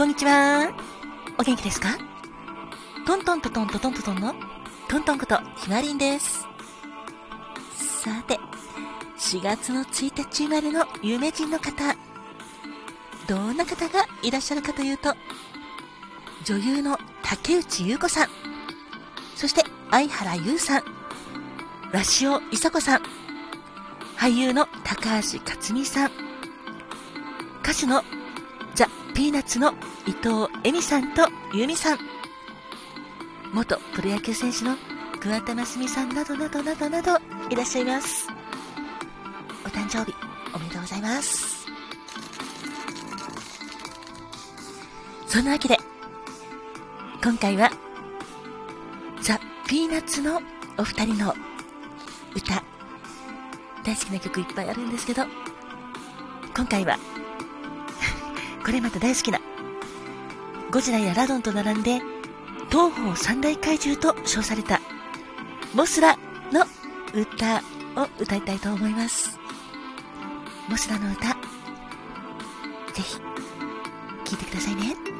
こんにちは。お元気ですか？トントントトントトントンのトントンことひまりんです。さて、4月の1日生まれの有名人の方、どんな方がいらっしゃるかというと、女優の竹内優子さん、そして相原優さん、鷲尾いさ子さん、俳優の高橋克実さん、歌手のザ・ピーナッツの伊藤恵美さんと由美さん、元プロ野球選手の桑田真澄さんなどなどなどなどいらっしゃいます。お誕生日おめでとうございます。そんなわけで、今回はザ・ピーナッツのお二人の歌、大好きな曲いっぱいあるんですけど、今回は これまた大好きなゴジラやラドンと並んで東方三大怪獣と称されたモスラの歌を歌いたいと思います。モスラの歌ぜひ聴いてくださいね。